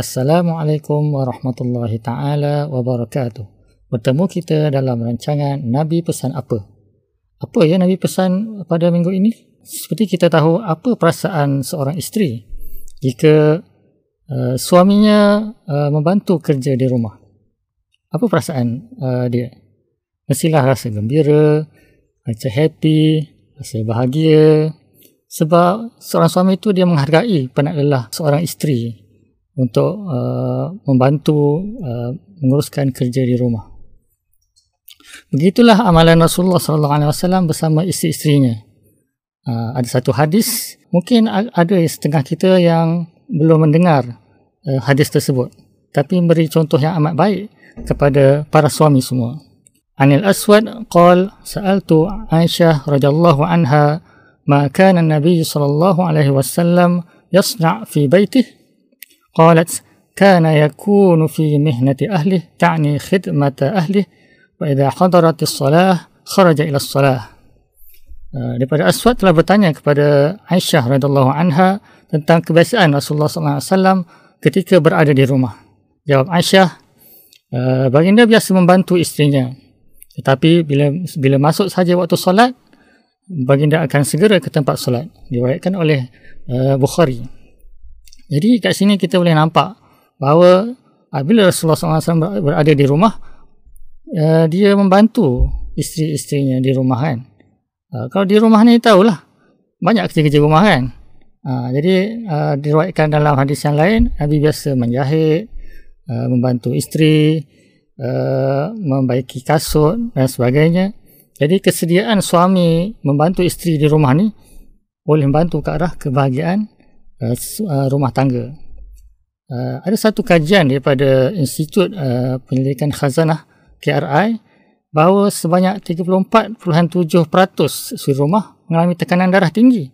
Assalamualaikum warahmatullahi taala wabarakatuh. Bertemu kita dalam rancangan Nabi pesan apa? Apa ya Nabi pesan pada minggu ini? Seperti kita tahu apa perasaan seorang isteri jika uh, suaminya uh, membantu kerja di rumah. Apa perasaan uh, dia? Mestilah rasa gembira, rasa happy, rasa bahagia. Sebab seorang suami itu dia menghargai penat lelah seorang isteri untuk uh, membantu uh, menguruskan kerja di rumah. Begitulah amalan Rasulullah sallallahu alaihi wasallam bersama isteri-isterinya. Uh, ada satu hadis, mungkin ada setengah kita yang belum mendengar uh, hadis tersebut, tapi beri contoh yang amat baik kepada para suami semua. Anil Aswad qal sa'altu Aisyah radhiyallahu anha ma kana an-nabiy sallallahu alaihi wasallam yasna' fi baitihi قالت كان يكون في مهنة أهله تعني خدمة أهله وإذا حضرت الصلاة خرج إلى الصلاة daripada Aswad telah bertanya kepada Aisyah radhiyallahu anha tentang kebiasaan Rasulullah sallallahu alaihi wasallam ketika berada di rumah. Jawab Aisyah, baginda biasa membantu istrinya. Tetapi bila bila masuk saja waktu solat, baginda akan segera ke tempat solat. Diriwayatkan oleh uh, Bukhari. Jadi kat sini kita boleh nampak bahawa apabila Rasulullah SAW berada di rumah, uh, dia membantu isteri-isterinya di rumah kan. Uh, kalau di rumah ni tahulah, banyak kerja-kerja rumah kan. Uh, jadi diriwayatkan dalam hadis yang lain, Nabi biasa menjahit, membantu isteri, uh, membaiki kasut dan sebagainya. Jadi kesediaan suami membantu isteri di rumah ni boleh membantu ke arah kebahagiaan Uh, uh, rumah tangga. Uh, ada satu kajian daripada Institut uh, Penyelidikan Khazanah KRI bahawa sebanyak 34.7% suri rumah mengalami tekanan darah tinggi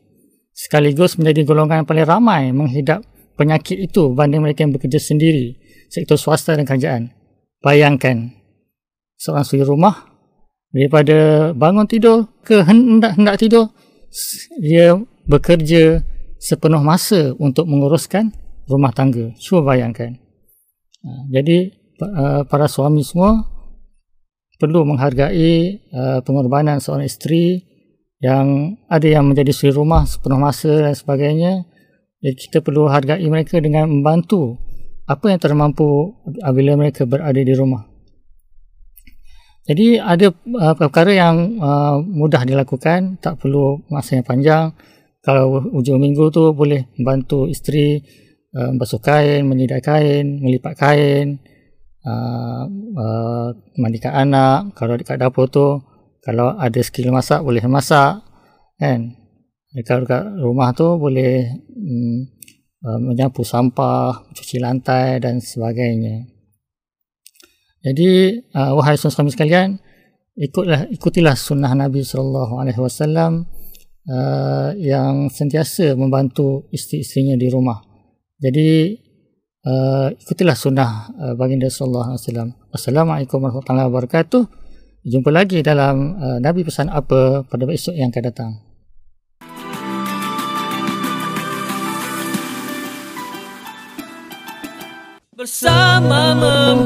sekaligus menjadi golongan yang paling ramai menghidap penyakit itu berbanding mereka yang bekerja sendiri sektor swasta dan kerajaan. Bayangkan seorang suri rumah daripada bangun tidur ke hendak-hendak tidur dia bekerja sepenuh masa untuk menguruskan rumah tangga. Cuba bayangkan. Ha, jadi uh, para suami semua perlu menghargai uh, pengorbanan seorang isteri yang ada yang menjadi suri rumah sepenuh masa dan sebagainya. Jadi kita perlu hargai mereka dengan membantu apa yang termampu apabila mereka berada di rumah. Jadi ada perkara yang mudah dilakukan, tak perlu masa yang panjang kalau ujung minggu tu boleh bantu isteri uh, basuh kain, menyidai kain, melipat kain, uh, uh, mandikan anak. Kalau dekat dapur tu, kalau ada skill masak, boleh masak. Kan? Kalau dekat rumah tu, boleh um, uh, menyapu sampah, cuci lantai dan sebagainya. Jadi, uh, wahai suami sekalian, ikutlah ikutilah sunnah Nabi sallallahu alaihi wasallam uh, yang sentiasa membantu isteri-isterinya di rumah. Jadi uh, ikutilah sunnah uh, baginda sallallahu alaihi wasallam. Assalamualaikum warahmatullahi wabarakatuh. Jumpa lagi dalam uh, Nabi pesan apa pada esok yang akan datang. Bersama membina